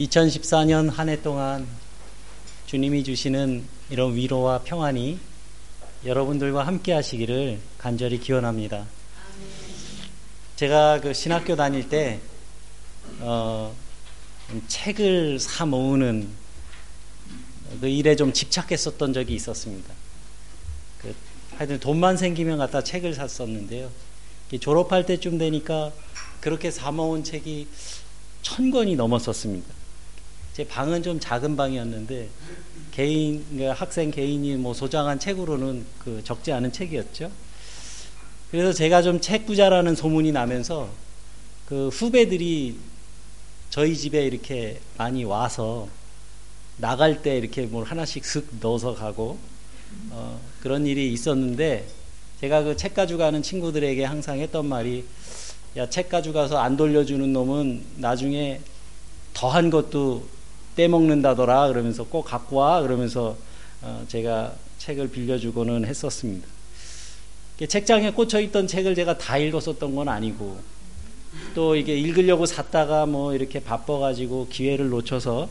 2014년 한 해 동안 주님이 주시는 이런 위로와 평안이 여러분들과 함께 하시기를 간절히 기원합니다. 제가 그 신학교 다닐 때, 어, 책을 사 모으는 그 일에 좀 집착했었던 적이 있었습니다. 그 하여튼 돈만 생기면 갖다 책을 샀었는데요. 졸업할 때쯤 되니까 그렇게 사 모은 책이 천 권이 넘었었습니다. 제 방은 좀 작은 방이었는데 개인 그 학생 개인이 뭐 소장한 책으로는 그 적지 않은 책이었죠. 그래서 제가 좀 책 부자라는 소문이 나면서 그 후배들이 저희 집에 이렇게 많이 와서 나갈 때 이렇게 뭘 하나씩 슥 넣어서 가고 어, 그런 일이 있었는데 제가 그 책 가져가는 친구들에게 항상 했던 말이 야 책 가져가서 안 돌려주는 놈은 나중에 더한 것도 떼먹는다더라 그러면서 꼭 갖고 와 그러면서 어, 제가 책을 빌려주고는 했었습니다. 책장에 꽂혀 있던 책을 제가 다 읽었었던 건 아니고 또 이게 읽으려고 샀다가 뭐 이렇게 바빠가지고 기회를 놓쳐서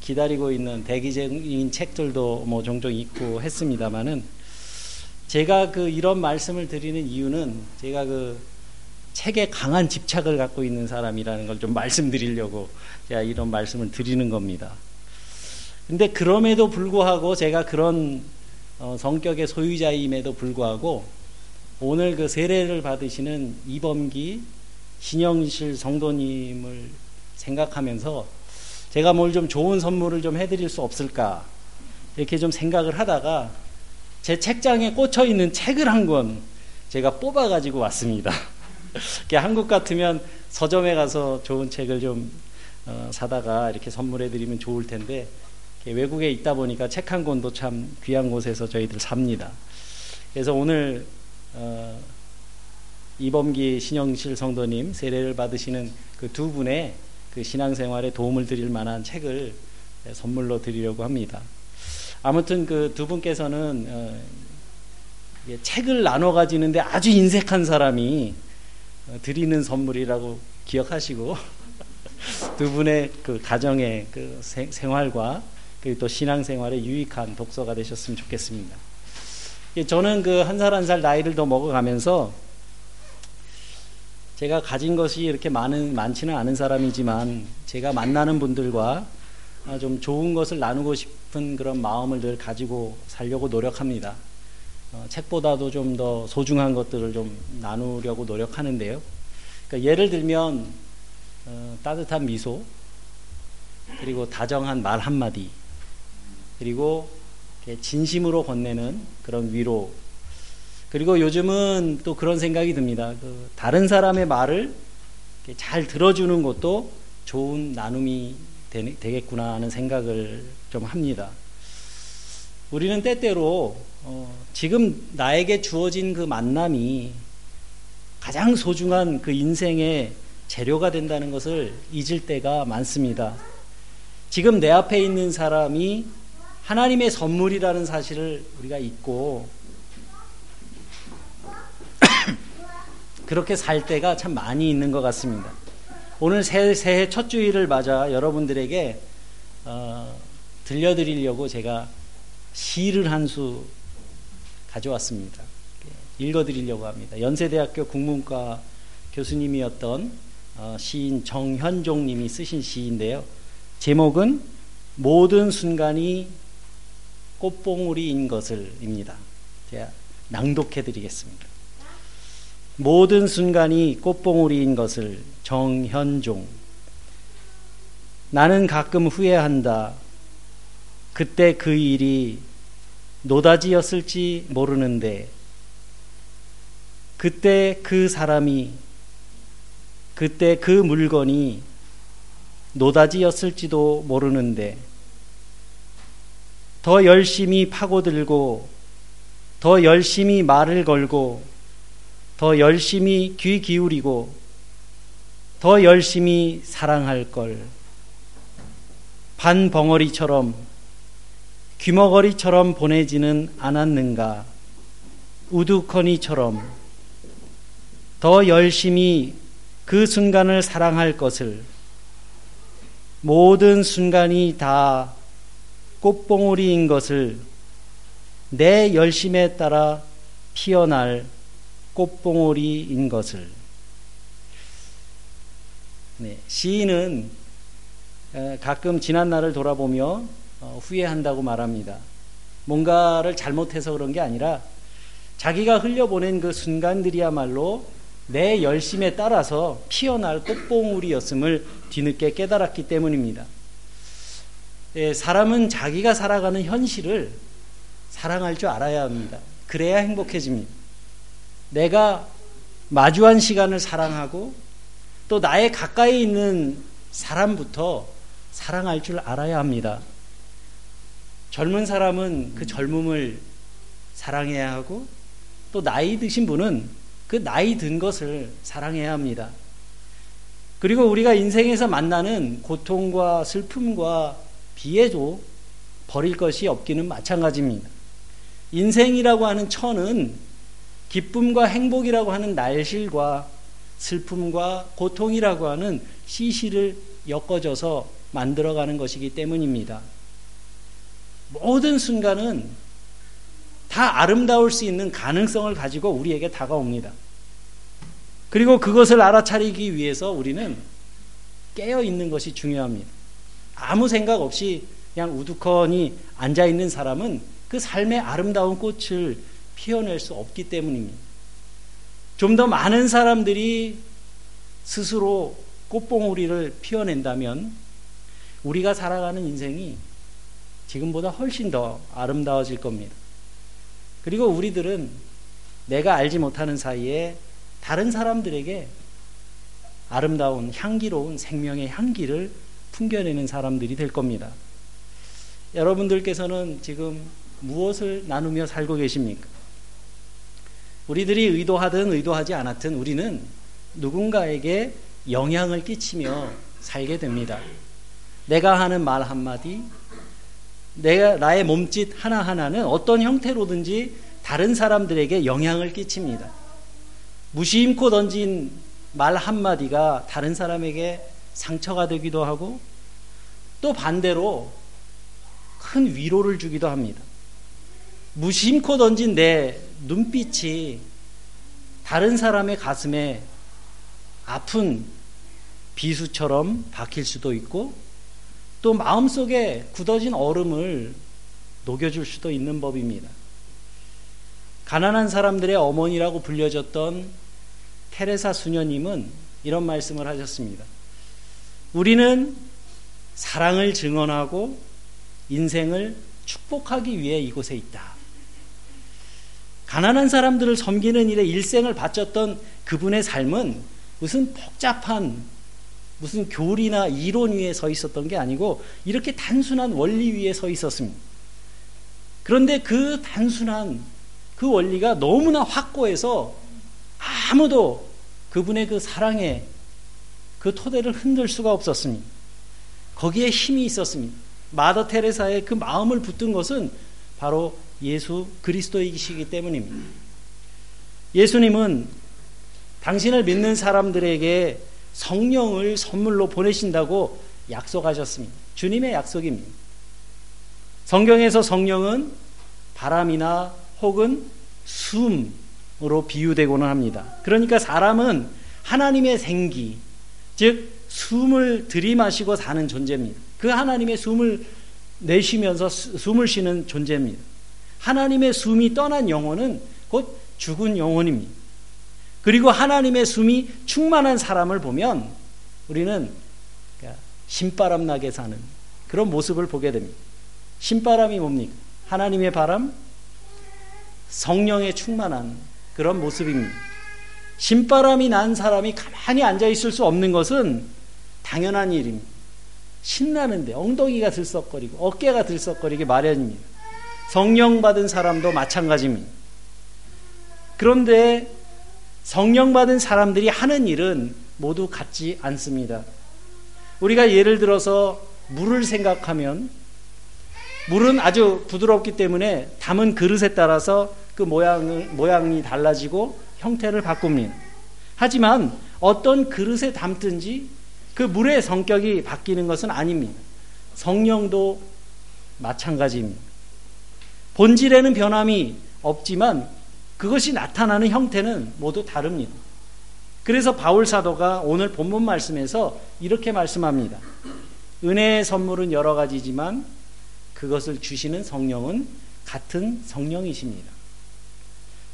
기다리고 있는 대기 중인 책들도 뭐 종종 있고 했습니다만은 제가 그 이런 말씀을 드리는 이유는 제가 그 책에 강한 집착을 갖고 있는 사람이라는 걸 좀 말씀드리려고 제가 이런 말씀을 드리는 겁니다. 근데 그럼에도 불구하고 제가 그런 어, 성격의 소유자임에도 불구하고 오늘 그 세례를 받으시는 이범기 신영실 성도님을 생각하면서 제가 뭘 좀 좋은 선물을 좀 해드릴 수 없을까 이렇게 좀 생각을 하다가 제 책장에 꽂혀 있는 책을 한 권 제가 뽑아 가지고 왔습니다. 한국 같으면 서점에 가서 좋은 책을 좀 어, 사다가 이렇게 선물해 드리면 좋을 텐데 외국에 있다 보니까 책 한 권도 참 귀한 곳에서 저희들 삽니다. 그래서 오늘 어, 이범기 신영실 성도님 세례를 받으시는 그 두 분의 그 신앙생활에 도움을 드릴 만한 책을 선물로 드리려고 합니다. 아무튼 그 두 분께서는 어, 책을 나눠 가지는데 아주 인색한 사람이 어, 드리는 선물이라고 기억하시고 두 분의 그 가정의 그 생활과 그리고 또 신앙생활에 유익한 독서가 되셨으면 좋겠습니다. 저는 그 한 살 한 살 나이를 더 먹어가면서 제가 가진 것이 이렇게 많은 많지는 않은 사람이지만 제가 만나는 분들과 아, 좀 좋은 것을 나누고 싶은 그런 마음을 늘 가지고 살려고 노력합니다. 어, 책보다도 좀 더 소중한 것들을 좀 나누려고 노력하는데요. 그러니까 예를 들면 어, 따뜻한 미소, 그리고 다정한 말 한마디, 그리고 진심으로 건네는 그런 위로. 그리고 요즘은 또 그런 생각이 듭니다. 그 다른 사람의 말을 잘 들어주는 것도 좋은 나눔이 되겠구나 하는 생각을 좀 합니다. 우리는 때때로 어, 지금 나에게 주어진 그 만남이 가장 소중한 그 인생의 재료가 된다는 것을 잊을 때가 많습니다. 지금 내 앞에 있는 사람이 하나님의 선물이라는 사실을 우리가 잊고 그렇게 살 때가 참 많이 있는 것 같습니다. 오늘 새, 새해 첫 주일을 맞아 여러분들에게 어, 들려드리려고 제가 시를 한 수 가져왔습니다. 읽어드리려고 합니다. 연세대학교 국문과 교수님이었던 어, 시인 정현종 님이 쓰신 시인데요. 제목은 모든 순간이 꽃봉우리인 것을입니다. 제가 낭독해 드리겠습니다. 모든 순간이 꽃봉우리인 것을 정현종 나는 가끔 후회한다. 그때 그 일이 노다지였을지 모르는데 그때 그 사람이 그때 그 물건이 노다지였을지도 모르는데 더 열심히 파고들고 더 열심히 말을 걸고 더 열심히 귀 기울이고 더 열심히 사랑할 걸. 반 벙어리처럼 귀머거리처럼 보내지는 않았는가? 우두커니처럼 더 열심히 그 순간을 사랑할 것을 모든 순간이 다 꽃봉오리인 것을 내 열심에 따라 피어날 꽃봉오리인 것을. 네, 시인은 가끔 지난 날을 돌아보며 어, 후회한다고 말합니다. 뭔가를 잘못해서 그런 게 아니라 자기가 흘려보낸 그 순간들이야말로 내 열심에 따라서 피어날 꽃봉우리였음을 뒤늦게 깨달았기 때문입니다. 예, 사람은 자기가 살아가는 현실을 사랑할 줄 알아야 합니다. 그래야 행복해집니다. 내가 마주한 시간을 사랑하고 또 나의 가까이 있는 사람부터 사랑할 줄 알아야 합니다. 젊은 사람은 그 젊음을 사랑해야 하고 또 나이 드신 분은 그 나이 든 것을 사랑해야 합니다. 그리고 우리가 인생에서 만나는 고통과 슬픔과 비애도 버릴 것이 없기는 마찬가지입니다. 인생이라고 하는 천은 기쁨과 행복이라고 하는 날실과 슬픔과 고통이라고 하는 시시를 엮어져서 만들어가는 것이기 때문입니다. 모든 순간은 다 아름다울 수 있는 가능성을 가지고 우리에게 다가옵니다. 그리고 그것을 알아차리기 위해서 우리는 깨어 있는 것이 중요합니다. 아무 생각 없이 그냥 우두커니 앉아 있는 사람은 그 삶의 아름다운 꽃을 피워낼 수 없기 때문입니다. 좀 더 많은 사람들이 스스로 꽃봉오리를 피워낸다면 우리가 살아가는 인생이 지금보다 훨씬 더 아름다워질 겁니다. 그리고 우리들은 내가 알지 못하는 사이에 다른 사람들에게 아름다운 향기로운 생명의 향기를 풍겨내는 사람들이 될 겁니다. 여러분들께서는 지금 무엇을 나누며 살고 계십니까? 우리들이 의도하든 의도하지 않았든 우리는 누군가에게 영향을 끼치며 살게 됩니다. 내가 하는 말 한마디, 내가 나의 몸짓 하나하나는 어떤 형태로든지 다른 사람들에게 영향을 끼칩니다. 무심코 던진 말 한마디가 다른 사람에게 상처가 되기도 하고 또 반대로 큰 위로를 주기도 합니다. 무심코 던진 내 눈빛이 다른 사람의 가슴에 아픈 비수처럼 박힐 수도 있고 또 마음속에 굳어진 얼음을 녹여줄 수도 있는 법입니다. 가난한 사람들의 어머니라고 불려졌던 테레사 수녀님은 이런 말씀을 하셨습니다. 우리는 사랑을 증언하고 인생을 축복하기 위해 이곳에 있다. 가난한 사람들을 섬기는 일에 일생을 바쳤던 그분의 삶은 무슨 복잡한 무슨 교리나 이론 위에 서 있었던 게 아니고 이렇게 단순한 원리 위에 서 있었습니다. 그런데 그 단순한 그 원리가 너무나 확고해서 아무도 그분의 그 사랑에 그 토대를 흔들 수가 없었습니다. 거기에 힘이 있었습니다. 마더 테레사의 그 마음을 붙든 것은 바로 예수 그리스도이시기 때문입니다. 예수님은 당신을 믿는 사람들에게 성령을 선물로 보내신다고 약속하셨습니다. 주님의 약속입니다. 성경에서 성령은 바람이나 혹은 숨으로 비유되고는 합니다. 그러니까 사람은 하나님의 생기, 즉 숨을 들이마시고 사는 존재입니다. 그 하나님의 숨을 내쉬면서 숨을 쉬는 존재입니다. 하나님의 숨이 떠난 영혼은 곧 죽은 영혼입니다. 그리고 하나님의 숨이 충만한 사람을 보면 우리는 신바람 나게 사는 그런 모습을 보게 됩니다. 신바람이 뭡니까? 하나님의 바람, 성령의 충만한 그런 모습입니다. 신바람이 난 사람이 가만히 앉아 있을 수 없는 것은 당연한 일입니다. 신나는데 엉덩이가 들썩거리고 어깨가 들썩거리게 마련입니다. 성령 받은 사람도 마찬가지입니다. 그런데 성령 받은 사람들이 하는 일은 모두 같지 않습니다. 우리가 예를 들어서 물을 생각하면 물은 아주 부드럽기 때문에 담은 그릇에 따라서 그 모양을, 모양이 달라지고 형태를 바꿉니다. 하지만 어떤 그릇에 담든지 그그 물의 성격이 바뀌는 것은 아닙니다. 성령도 마찬가지입니다. 본질에는 변함이 없지만 그것이 나타나는 형태는 모두 다릅니다. 그래서 바울 사도가 오늘 본문 말씀에서 이렇게 말씀합니다. 은혜의 선물은 여러 가지지만 그것을 주시는 성령은 같은 성령이십니다.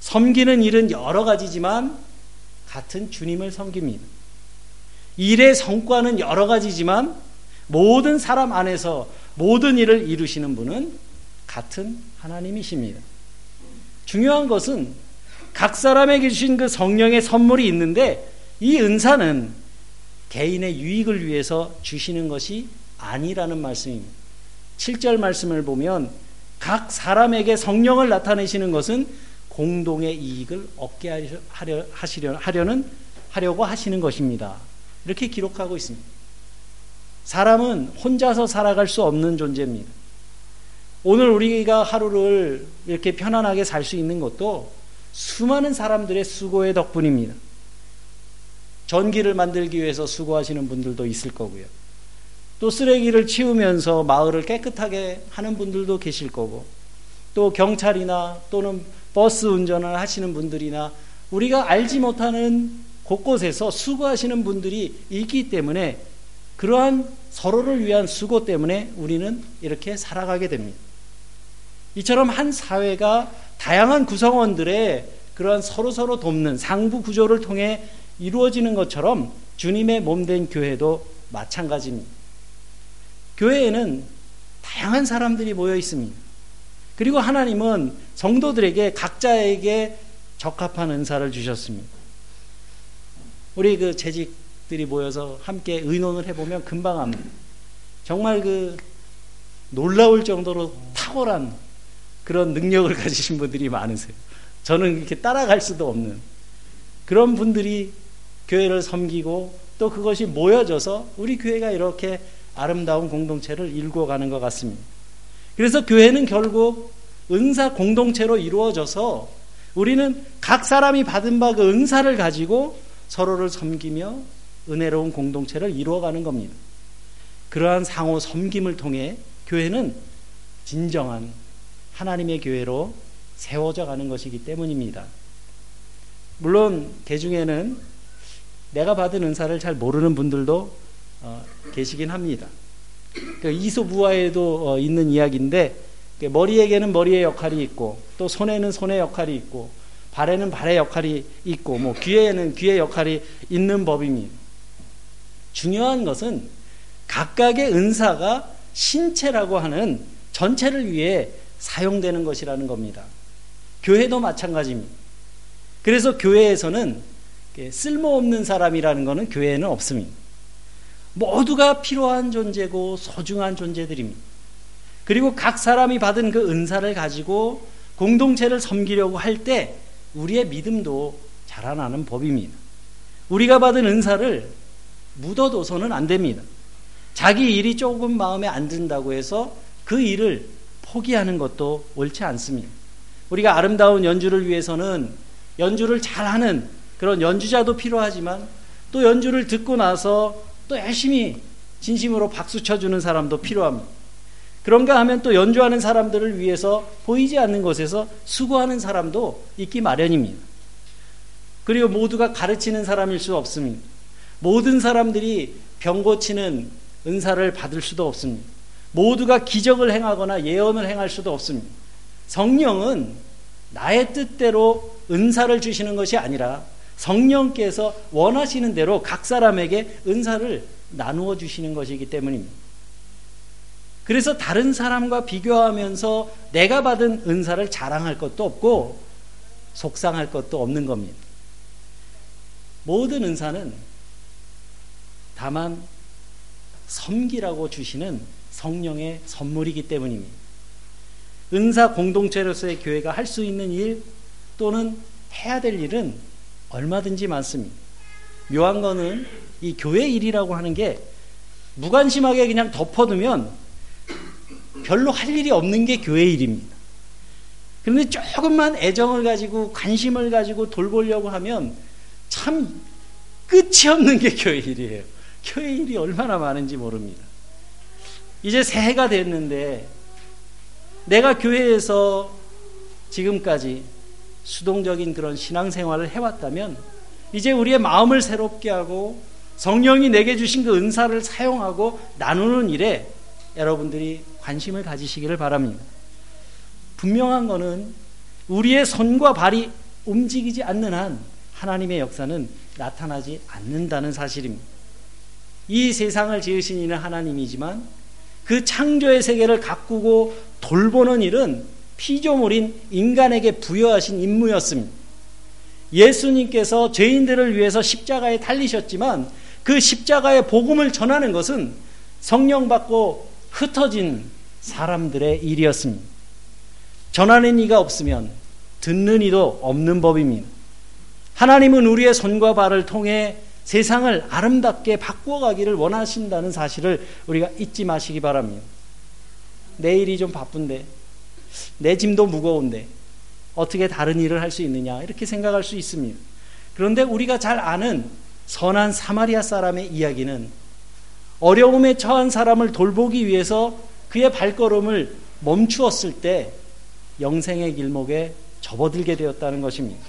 섬기는 일은 여러 가지지만 같은 주님을 섬깁니다. 일의 성과는 여러 가지지만 모든 사람 안에서 모든 일을 이루시는 분은 같은 하나님이십니다. 중요한 것은 각 사람에게 주신 그 성령의 선물이 있는데 이 은사는 개인의 유익을 위해서 주시는 것이 아니라는 말씀입니다. 7절 말씀을 보면 각 사람에게 성령을 나타내시는 것은 공동의 이익을 얻게 하려, 하시려, 하려는, 하려고 하시는 것입니다. 이렇게 기록하고 있습니다. 사람은 혼자서 살아갈 수 없는 존재입니다. 오늘 우리가 하루를 이렇게 편안하게 살 수 있는 것도 수많은 사람들의 수고의 덕분입니다. 전기를 만들기 위해서 수고하시는 분들도 있을 거고요. 또 쓰레기를 치우면서 마을을 깨끗하게 하는 분들도 계실 거고, 또 경찰이나 또는 버스 운전을 하시는 분들이나 우리가 알지 못하는 곳곳에서 수고하시는 분들이 있기 때문에 그러한 서로를 위한 수고 때문에 우리는 이렇게 살아가게 됩니다. 이처럼 한 사회가 다양한 구성원들의 그러한 서로서로 돕는 상부 구조를 통해 이루어지는 것처럼 주님의 몸된 교회도 마찬가지입니다. 교회에는 다양한 사람들이 모여 있습니다. 그리고 하나님은 성도들에게 각자에게 적합한 은사를 주셨습니다. 우리 그 재직들이 모여서 함께 의논을 해보면 금방 합니다. 정말 그 놀라울 정도로 탁월한 그런 능력을 가지신 분들이 많으세요. 저는 이렇게 따라갈 수도 없는 그런 분들이 교회를 섬기고 또 그것이 모여져서 우리 교회가 이렇게 아름다운 공동체를 일궈가는 것 같습니다. 그래서 교회는 결국 은사 공동체로 이루어져서 우리는 각 사람이 받은 바 그 은사를 가지고 서로를 섬기며 은혜로운 공동체를 이루어가는 겁니다. 그러한 상호 섬김을 통해 교회는 진정한 하나님의 교회로 세워져 가는 것이기 때문입니다. 물론 개 중에는 내가 받은 은사를 잘 모르는 분들도 어, 계시긴 합니다. 그 이소부화에도 어, 있는 이야기인데 머리에게는 머리의 역할이 있고 또 손에는 손의 역할이 있고 발에는 발의 역할이 있고 뭐 귀에는 귀의 역할이 있는 법입니다. 중요한 것은 각각의 은사가 신체라고 하는 전체를 위해 사용되는 것이라는 겁니다. 교회도 마찬가지입니다. 그래서 교회에서는 쓸모없는 사람이라는 것은 교회에는 없습니다. 모두가 필요한 존재고 소중한 존재들입니다. 그리고 각 사람이 받은 그 은사를 가지고 공동체를 섬기려고 할 때 우리의 믿음도 자라나는 법입니다. 우리가 받은 은사를 묻어둬서는 안 됩니다. 자기 일이 조금 마음에 안 든다고 해서 그 일을 포기하는 것도 옳지 않습니다. 우리가 아름다운 연주를 위해서는 연주를 잘하는 그런 연주자도 필요하지만 또 연주를 듣고 나서 또 열심히 진심으로 박수 쳐주는 사람도 필요합니다. 그런가 하면 또 연주하는 사람들을 위해서 보이지 않는 곳에서 수고하는 사람도 있기 마련입니다. 그리고 모두가 가르치는 사람일 수 없습니다. 모든 사람들이 병 고치는 은사를 받을 수도 없습니다. 모두가 기적을 행하거나 예언을 행할 수도 없습니다. 성령은 나의 뜻대로 은사를 주시는 것이 아니라 성령께서 원하시는 대로 각 사람에게 은사를 나누어 주시는 것이기 때문입니다. 그래서 다른 사람과 비교하면서 내가 받은 은사를 자랑할 것도 없고 속상할 것도 없는 겁니다. 모든 은사는 다만 섬기라고 주시는 성령의 선물이기 때문입니다. 은사 공동체로서의 교회가 할 수 있는 일 또는 해야 될 일은 얼마든지 많습니다. 묘한 거는 이 교회 일이라고 하는 게 무관심하게 그냥 덮어두면 별로 할 일이 없는 게 교회 일입니다. 그런데 조금만 애정을 가지고 관심을 가지고 돌보려고 하면 참 끝이 없는 게 교회 일이에요. 교회 일이 얼마나 많은지 모릅니다. 이제 새해가 됐는데 내가 교회에서 지금까지 수동적인 그런 신앙생활을 해왔다면 이제 우리의 마음을 새롭게 하고 성령이 내게 주신 그 은사를 사용하고 나누는 일에 여러분들이 관심을 가지시기를 바랍니다. 분명한 것은 우리의 손과 발이 움직이지 않는 한 하나님의 역사는 나타나지 않는다는 사실입니다. 이 세상을 지으신 이는 하나님이지만 그 창조의 세계를 가꾸고 돌보는 일은 피조물인 인간에게 부여하신 임무였습니다. 예수님께서 죄인들을 위해서 십자가에 달리셨지만 그 십자가의 복음을 전하는 것은 성령 받고 흩어진 사람들의 일이었습니다. 전하는 이가 없으면 듣는 이도 없는 법입니다. 하나님은 우리의 손과 발을 통해 세상을 아름답게 바꿔가기를 원하신다는 사실을 우리가 잊지 마시기 바랍니다. 내일이 좀 바쁜데, 내 짐도 무거운데, 어떻게 다른 일을 할 수 있느냐, 이렇게 생각할 수 있습니다. 그런데 우리가 잘 아는 선한 사마리아 사람의 이야기는 어려움에 처한 사람을 돌보기 위해서 그의 발걸음을 멈추었을 때 영생의 길목에 접어들게 되었다는 것입니다.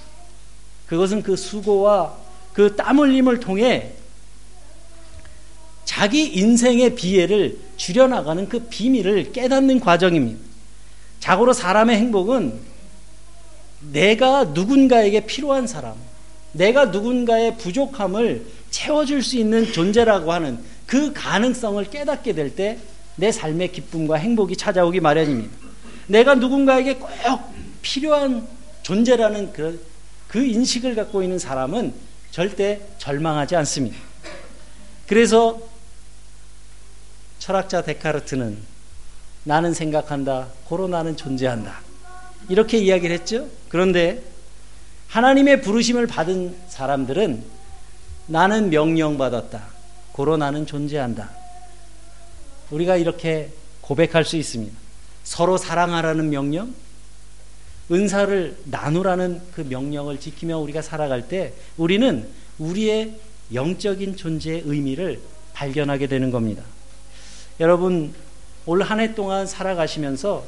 그것은 그 수고와 그 땀 흘림을 통해 자기 인생의 비애를 줄여나가는 그 비밀을 깨닫는 과정입니다. 자고로 사람의 행복은 내가 누군가에게 필요한 사람, 내가 누군가의 부족함을 채워줄 수 있는 존재라고 하는 그 가능성을 깨닫게 될 때 내 삶의 기쁨과 행복이 찾아오기 마련입니다. 내가 누군가에게 꼭 필요한 존재라는 그, 그 인식을 갖고 있는 사람은 절대 절망하지 않습니다. 그래서 철학자 데카르트는 나는 생각한다, 고로 나는 존재한다. 이렇게 이야기를 했죠. 그런데 하나님의 부르심을 받은 사람들은 나는 명령받았다. 고로 나는 존재한다. 우리가 이렇게 고백할 수 있습니다. 서로 사랑하라는 명령, 은사를 나누라는 그 명령을 지키며 우리가 살아갈 때 우리는 우리의 영적인 존재의 의미를 발견하게 되는 겁니다. 여러분, 올 한 해 동안 살아가시면서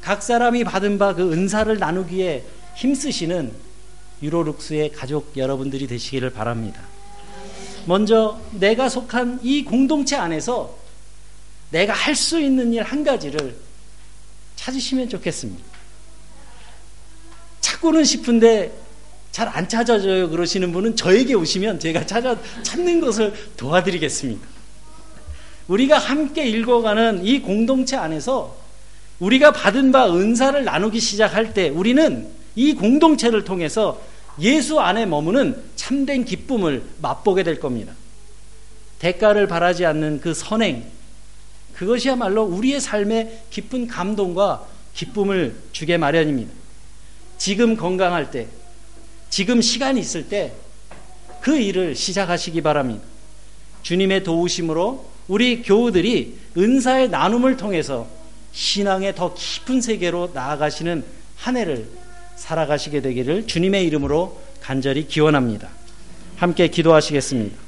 각 사람이 받은 바 그 은사를 나누기에 힘쓰시는 유로룩스의 가족 여러분들이 되시기를 바랍니다. 먼저 내가 속한 이 공동체 안에서 내가 할 수 있는 일 한 가지를 찾으시면 좋겠습니다. 찾고는 싶은데 잘 안 찾아져요 그러시는 분은 저에게 오시면 제가 찾아 찾는 것을 도와드리겠습니다. 우리가 함께 읽어가는 이 공동체 안에서 우리가 받은 바 은사를 나누기 시작할 때 우리는 이 공동체를 통해서 예수 안에 머무는 참된 기쁨을 맛보게 될 겁니다. 대가를 바라지 않는 그 선행, 그것이야말로 우리의 삶에 깊은 감동과 기쁨을 주게 마련입니다. 지금 건강할 때, 지금 시간이 있을 때 그 일을 시작하시기 바랍니다. 주님의 도우심으로 우리 교우들이 은사의 나눔을 통해서 신앙의 더 깊은 세계로 나아가시는 한 해를 살아가시게 되기를 주님의 이름으로 간절히 기원합니다. 함께 기도하시겠습니다.